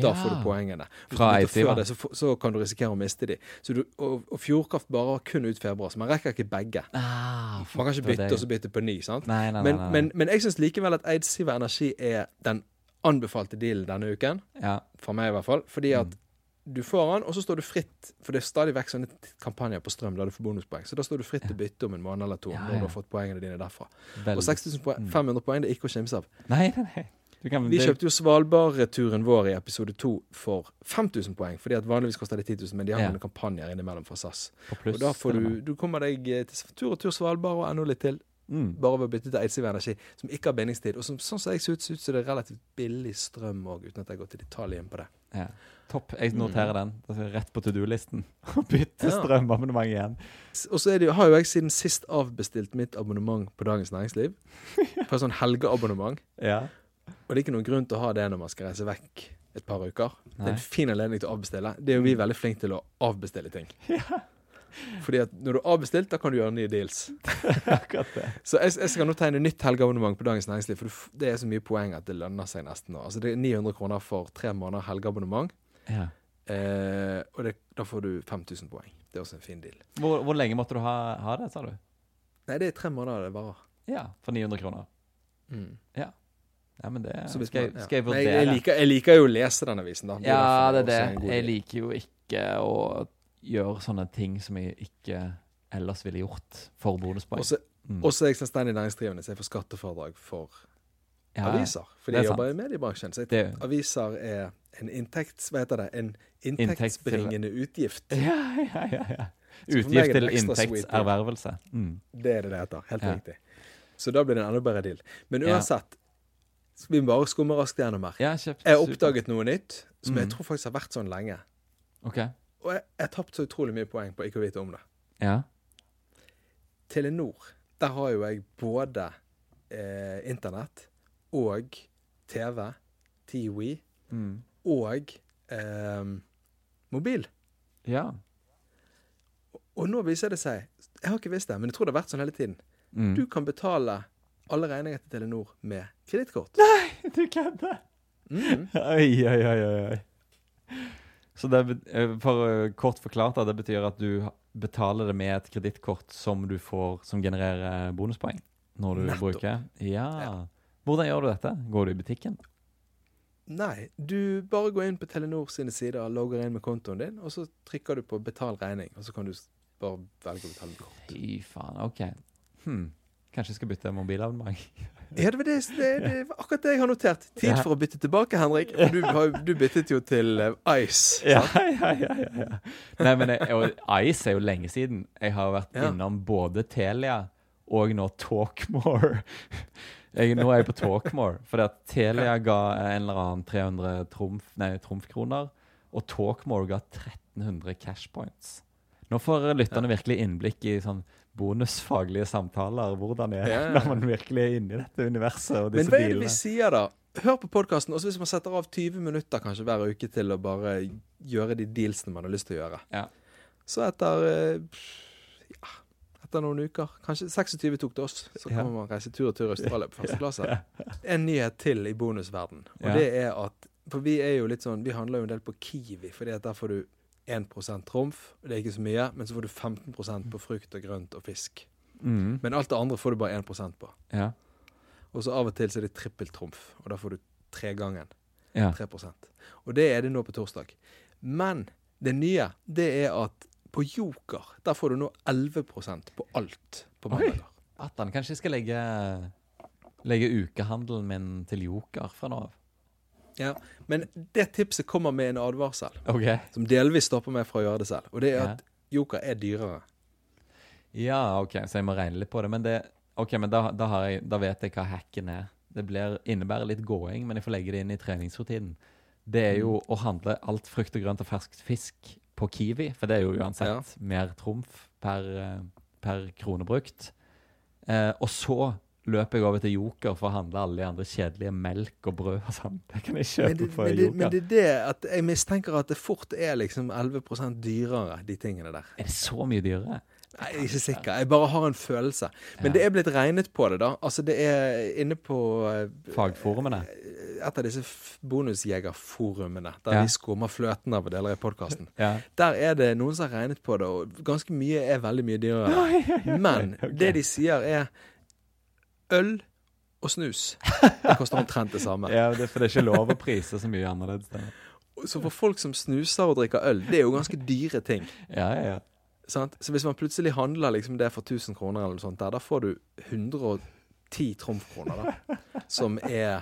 Da får du poengene. Hvis Fra det, så, så kan du risikere å miste de. Så du, og, og Fjordkraft bare har kun ut februar, så man rekker ikke begge. Ah, Man kan ikke bytte og så bytte på ny. sant? Nei, nei, nei. Men, men, men jeg syns likevel at eidsiver Energi er den anbefalte dealen denne uken. ja. For meg, i hvert fall. Fordi at Mm. du får den, og så står du fritt. For det er stadig vekk sånne kampanjer på strøm der du får bonuspoeng. Så da står du fritt til å bytte om en måned eller to Ja, når du har fått poengene dine derfra. Veldig. Og 6500 poeng, det er ikke å kimse av. Nei, nei, kan, Vi det- kjøpte jo Svalbard-turen vår i episode to for 5000 poeng. Fordi at vanligvis koster det 10 000, men de har Ja. noen kampanjer innimellom fra SAS. Og da får du. Du kommer deg eh, til tur og tur Svalbard og enda litt til. Mm. Bare ved å bytte til eidsiv Energi, som ikke har bindingstid. Og som, sånn som jeg ser ut, ser ut som det er relativt billig strøm òg, uten at jeg går til detaljen på det. ja. Topp. Jeg noterer den. Det er Rett på to do-listen. (laughs) å bytte Mm. Ja. strømabonnement igjen. Og så det, jo- har jo jeg siden sist avbestilt mitt abonnement på Dagens Næringsliv. (laughs) På et sånn helgeabonnement. Ja. Og det er ikke noen grunn til å ha det når man skal reise vekk et par uker. Det er en fin anledning til å avbestille. Det er jo vi veldig flinke til å avbestille ting. (laughs) Fordi at når du har avbestilt, da kan du gjøre nye deals. (laughs) Akkurat det. Så jeg, jeg skal nå tegne nytt helgeabonnement på Dagens Næringsliv, for det er så mye poeng at det lønner seg nesten nå. Altså det er 900 kroner for tre måneder helgeabonnement, Ja. eh, og det, da får du 5000 poeng. Det er også en fin deal. Hvor, hvor lenge måtte du ha, ha det, sa du? Nei, det er tre måneder det varer. Ja, for 900 kroner. Mm. Ja, men det skal, man- ja. skal jeg vurdere. Jeg, jeg, liker, jeg liker jo å lese den avisen, da. Ja, det er det. Jeg liker jo ikke å gjøre sånne ting som jeg ikke ellers ville gjort for bonuspoeng. Også, Mm. også er jeg selvstendig næringsdrivende, så jeg får skattefradrag for Ja, aviser. Fordi jeg jobber i mediebransjen. Så jeg, Det, aviser er en inntekts... Hva heter det? En Inntekts- inntektsbringende utgift. (laughs) ja, ja, ja, ja. Utgift til inntektservervelse. Mm. Det er det det heter. Helt Ja. riktig. Så da blir det en enda bedre deal. Men uansett, vi bare skumme raskt gjennom her. Jeg har oppdaget noe nytt som jeg Mm. tror faktisk har vært sånn lenge. OK. Og jeg jeg har tapt så utrolig mye poeng på ikke å vite om det. Ja. Telenor, der har jo jeg både eh, internett og TV, TWE, Mm. og eh, mobil. Ja. Og nå viser det seg Jeg har ikke visst det, men jeg tror det har vært sånn hele tiden. Mm. Du kan betale alle regninger til Telenor med kredittkort. du kødder! Mm. Oi, oi, oi, oi. Så det, eh, for eh, kort forklart, da, det betyr at du betaler det med et kredittkort som du får, som genererer bonuspoeng når du Nettopp. bruker? Ja. Ja. Hvordan gjør du dette? Går du i butikken? Nei, du bare går inn på Telenor sine sider, logger inn med kontoen din, og så trykker du på 'betal regning', og så kan du bare velge å betale med kort. Fy faen, OK. Hm. Kanskje jeg skal bytte mobilabonnement? Ja, det det, det, det var akkurat det jeg har notert. Tid Ja. for å bytte tilbake, Henrik. For du, har, du byttet jo til eh, Ice. (laughs) Ja, ja, ja, ja. Nei, men jeg, og Ice er jo lenge siden. Jeg har vært innom både Telia og nå Talkmore. Jeg, nå er jeg på Talkmore, fordi at Telia ga en eller annen 300 trumf, nei, trumfkroner, og Talkmore ga 1300 cash points. Nå får lytterne virkelig innblikk i sånn bonusfaglige samtaler. Hvordan er Ja, ja, ja. når man virkelig er inne i dette universet og Men hva er det vi sier, da? Hør på podkasten, og hvis man setter av 20 minutter kanskje hver uke til å bare gjøre de dealsene man har lyst til å gjøre, Ja. så etter eh, ja, etter noen uker Kanskje 26 tok det oss. Så Ja. kan man reise tur og tur i Australia på første klasse. Ja. En nyhet til i bonusverden, og Ja. det er at For vi er jo litt sånn Vi handler jo en del på Kiwi, fordi at der får du 1 trumf. Det er ikke så mye, men så får du 15% på frukt og grønt og fisk. Mm. Men alt det andre får du bare 1% på. Ja. Og så av og til så er det trippeltrumf, og da får du tregangen. ja. 3% Og det er det nå på torsdag. Men det nye, det er at på Joker, der får du nå 11% på alt på mandager. Attan, kanskje jeg skal legge, legge ukehandelen min til Joker fra nå av? Ja, men det tipset kommer med en advarsel, okay. som delvis stopper meg fra å gjøre det selv. Og det er at Joker er dyrere. Ja, OK, så jeg må regne litt på det. Men, det, ok, men da, da, har jeg, da vet jeg hva hacken er. Det blir, innebærer litt gåing, men jeg får legge det inn i treningsrutinen. Det er jo å handle alt frukt og grønt og ferskt fisk på Kiwi, for det er jo uansett Ja. mer trumf per, eh, per krone brukt. Eh, og så løper jeg over til Joker for å handle alle de andre kjedelige melk og brød og sånn. Det kan jeg kjøpe Men det, for men, det, Joker. men det er det at jeg mistenker at det fort er liksom 11% dyrere, de tingene der. Er det så mye dyrere? Nei, jeg er ikke sikker. Jeg bare har en følelse. Men Ja. det er blitt regnet på det, da. Altså, det er inne på eh, Fagforumene? et av disse bonusjegerforumene, der Ja. de skummer fløten av deler i podkasten. Ja. Der er det noen som har regnet på det, og ganske mye er veldig mye dyrere. Men okay. det de sier er øl og snus. Det koster omtrent det samme. (laughs) Ja, det, for det er ikke lov å prise så mye annerledes. Det. Så for folk som snuser og drikker øl, det er jo ganske dyre ting. Ja, ja, ja. Sant? Så hvis man plutselig handler liksom det for 1000 kroner, eller noe sånt der, da får du 110 trumfkroner, da. Som er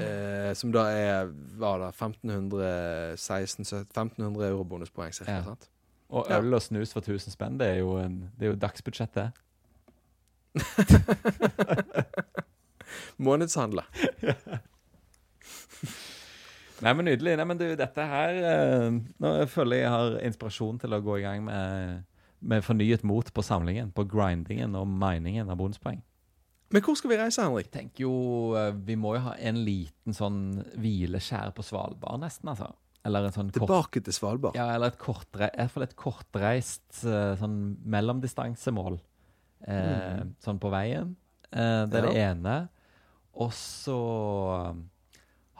eh, Som da er hva da, 1500, 16, 1500 euro bonuspoeng, cirka. Ja. Sant? Og øl og snus for 1000 spenn, det er jo, en, det er jo dagsbudsjett, (laughs) Månedshandle. (laughs) Nei, men nydelig. Nei, men du, dette her eh, Nå føler jeg jeg har inspirasjon til å gå i gang med, med fornyet mot på samlingen, på grindingen og miningen av bonuspoeng. Men hvor skal vi reise, Henrik? Jeg tenker jo eh, Vi må jo ha en liten sånn hvileskjær på Svalbard, nesten, altså. Eller en sånn kort Tilbake til Svalbard. Ja, eller et kortreist, i hvert fall et kortreist eh, sånn mellomdistansemål. Eh, Sånn på veien. Eh, det er det ene. Og så um,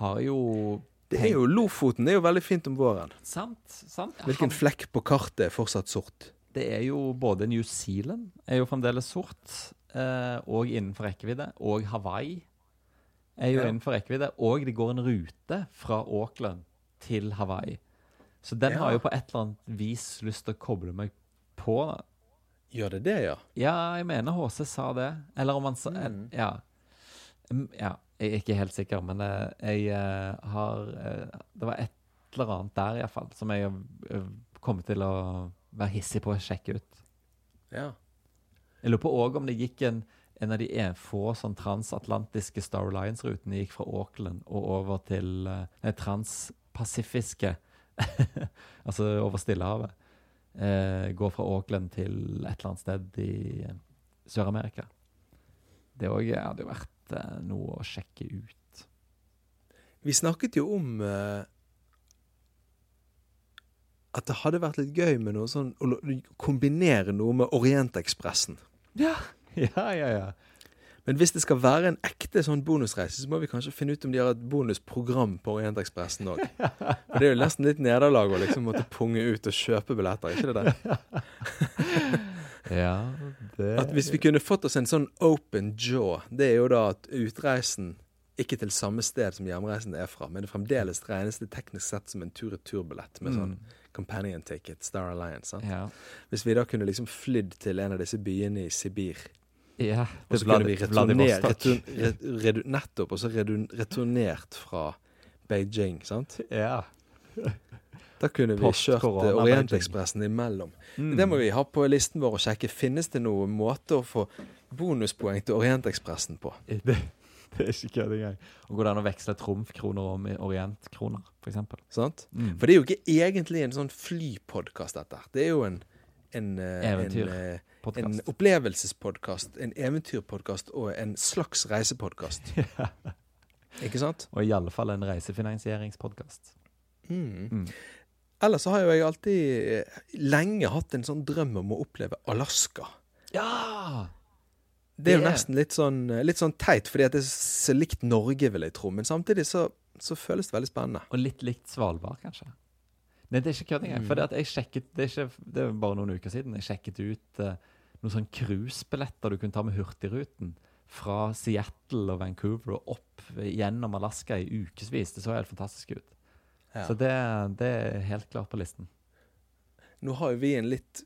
har jo Det er jo Lofoten er jo veldig fint om våren. Sant. sant. Hvilken Han- flekk på kartet er fortsatt sort? Det er jo både New Zealand er jo fremdeles sort, eh, og innenfor rekkevidde, og Hawaii. er jo Ja. innenfor rekkevidde, og det går en rute fra Auckland til Hawaii. Så den Ja. har jo på et eller annet vis lyst til å koble meg på. Gjør det det, ja? Ja, jeg mener HC sa det. Eller om han sa Mm. Ja. Mm, ja. Jeg er ikke helt sikker, men eh, jeg eh, har eh, Det var et eller annet der, iallfall, som jeg kommer til å være hissig på å sjekke ut. Ja. Jeg lurer på òg om det gikk en, en av de få sånn transatlantiske Star Alliance-rutene gikk fra Auckland og over til den transpacifiske, (laughs) altså over Stillehavet. Eh, går fra Auckland til et eller annet sted i eh, Sør-Amerika. Det òg hadde jo vært eh, noe å sjekke ut. Vi snakket jo om eh, at det hadde vært litt gøy med noe sånn å kombinere noe med Orientekspressen. Ja, (laughs) ja, ja. ja. Men hvis det skal være en ekte sånn bonusreise, så må vi kanskje finne ut om de har et bonusprogram på Orientekspressen òg. For det er jo nesten litt nederlag å liksom måtte punge ut og kjøpe billetter, ikke det der? (laughs) ja det At hvis vi kunne fått oss en sånn open jaw, det er jo da at utreisen ikke til samme sted som hjemreisen er fra, men det fremdeles regnes det teknisk sett som en tur-retur-billett med sånn companion ticket, Star Alliance. sant? ja. Hvis vi da kunne liksom flydd til en av disse byene i Sibir, ja. og så kunne vi Vladivostok. retur, retur, Nettopp, og så returnert fra Beijing, sant? Ja. Da kunne vi kjørt eh, Orientekspressen imellom. Mm. Det må vi ha på listen vår og sjekke. Finnes det noen måte å få bonuspoeng til Orientekspressen på? (laughs) Det, det er ikke kødd engang. Og går det an å veksle trumfkroner om i orientkroner, f.eks.? For, Mm. For det er jo ikke egentlig en sånn flypodkast, dette. Det er jo en en, eh, en, eh, en opplevelsespodkast, en eventyrpodkast og en slags reisepodkast. (laughs) Ikke sant? Og i alle fall en reisefinansieringspodkast. Mm. Mm. Ellers så har jo jeg alltid eh, lenge hatt en sånn drøm om å oppleve Alaska. Ja! Det er jo nesten litt sånn, litt sånn teit, fordi at det er så likt Norge, vil jeg tro. Men samtidig så, så føles det veldig spennende. Og litt likt Svalbard, kanskje. Nei, det er ikke kødd engang. Mm. For det, jeg sjekket, det, er ikke, det er bare noen uker siden jeg sjekket ut eh, noen sånn cruisebilletter du kunne ta med Hurtigruten. Fra Seattle og Vancouver og opp gjennom Alaska i ukevis. Det så helt fantastisk ut. Ja. Så det, det er helt klart på listen. Nå har jo vi en litt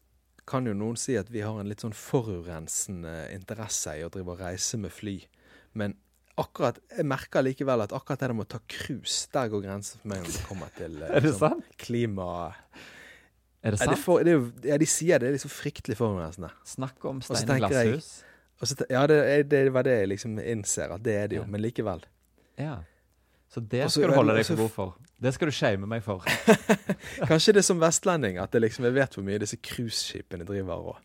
Kan jo noen si at vi har en litt sånn forurensende interesse i å drive og reise med fly. Men akkurat jeg merker likevel at akkurat det med å ta cruise, der går grensen for meg når det kommer til eh, (laughs) det sant? klima... Er det Ja, det sant? for, det er jo, ja, de sier det Det er liksom fryktelig forurensende. Snakk om så stein i tenker jeg- glasshus. Og så ja, det, det var det jeg liksom innser, at det er det jo. Ja. Men likevel. Ja. Så det også, skal du holde deg for god for. Det skal du shame meg for. (laughs) Kanskje det er som vestlending, at det liksom, jeg vet hvor mye disse cruiseskipene driver og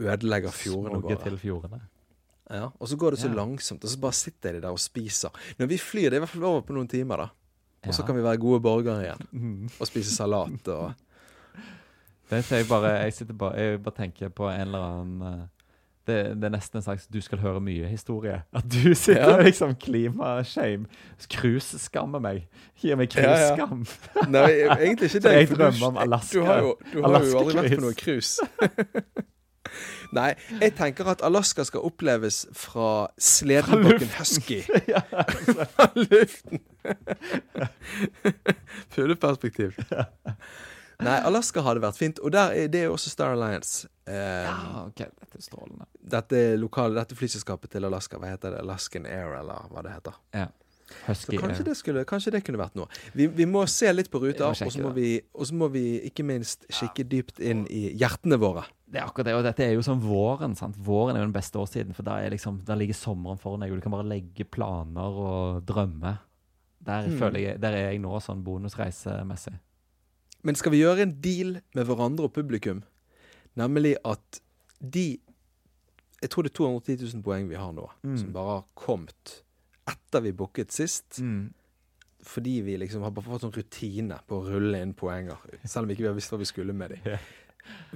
ødelegger fjordene Smoge våre. til fjordene. Ja, og så går det så Ja. langsomt, og så bare sitter de der og spiser. Når vi flyr, det er i hvert fall over på noen timer, da. Og så Ja. kan vi være gode borgere igjen. Mm. Og spise salat og (laughs) Det ser jeg bare, jeg sitter bare, jeg bare tenker på en eller annen eh, det, det er nesten en slags 'du skal høre mye'-historie. At du sitter Ja. liksom klimashame. Cruiseskammer meg. Gir meg Ja, ja. Nei, egentlig ikke (laughs) det. jeg drømmer om Alaska- Du har jo, du har jo aldri vært på noe cruise. (laughs) (laughs) Nei, jeg tenker at Alaska skal oppleves fra Sledenbakken Husky. (laughs) Fra luften. (laughs) Fugleperspektiv. Nei, Alaska hadde vært fint. Og der er, det er også Star Alliance. Um, Ja, ok, dette er strålende. dette, lokale, dette flyselskapet til Alaska, hva heter det? Alaskan Air, eller hva det heter. Ja. Så kanskje ja. det, skulle, kanskje det kunne vært noe. Vi, vi må se litt på ruta, og så må, vi- må vi ikke minst kikke dypt inn i hjertene våre. Det er akkurat det, og dette er jo sånn våren. sant? Våren er jo den beste årstiden, for da liksom, ligger sommeren foran deg, og du kan bare legge planer og drømme. Der, Mm. jeg, der er jeg nå sånn bonusreisemessig. Men skal vi gjøre en deal med hverandre og publikum? Nemlig at de Jeg tror det er 210 000 poeng vi har nå, Mm. som bare har kommet etter vi booket sist. Fordi vi liksom har bare fått sånn rutine på å rulle inn poenger, selv om vi ikke har visst hva vi skulle med dem. Yeah.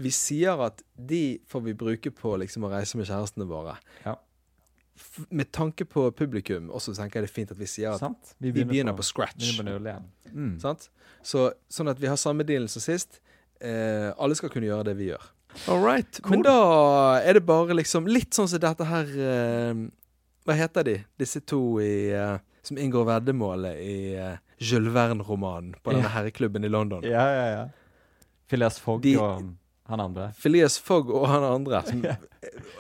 Vi sier at de får vi bruke på liksom å reise med kjærestene våre. Ja. Med tanke på publikum, også tenker jeg det er fint at vi sier at Sant? vi begynner på scratch. begynner på. Mm. Sant? Så, sånn at vi har samme dealen som sist. Eh, alle skal kunne gjøre det vi gjør. All right. Men da er det bare liksom litt sånn som dette her eh, Hva heter de, disse to i, uh, som inngår veddemålet i uh, Jules Verne-romanen på denne herreklubben i London? Ja, ja, ja. Phileas Fogg De- og han andre. Phileas Fogg og han andre. (laughs) Som,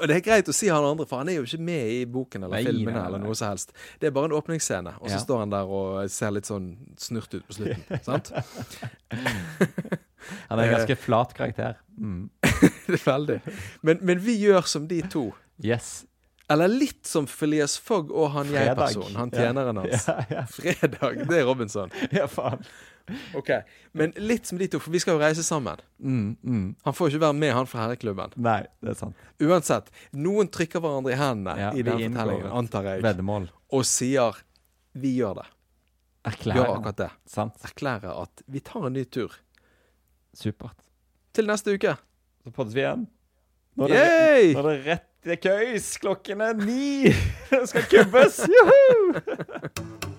og det er greit å si han andre, for han er jo ikke med i boken eller Nei, filmene eller noe som helst. Det er bare en åpningsscene, og så Ja. står han der og ser litt sånn snurt ut på slutten. (laughs) sant? Han er en ganske flat karakter. Mm. (laughs) Det er veldig. Men, men vi gjør som de to. Yes. Eller litt som Phileas Fogg og han jeg-personen. Han tjeneren hans. Ja, ja. Fredag, det er Robinson. (laughs) ja faen. Ok, Men litt som de to, for vi skal jo reise sammen. Mm, mm. Han får jo ikke være med, han fra herreklubben. Nei, det er sant. Uansett. Noen trykker hverandre i hendene Ja, i den fortellingen, antar jeg, Veddemål. og sier 'vi gjør det'. Erklærer. Gjør akkurat det. Sant. Erklærer at vi tar en ny tur. Supert. Til neste uke. Så poddes vi igjen. Nå er det, nå er det rett i køys. Klokken er ni. Det skal kubbes. Juhu! (laughs)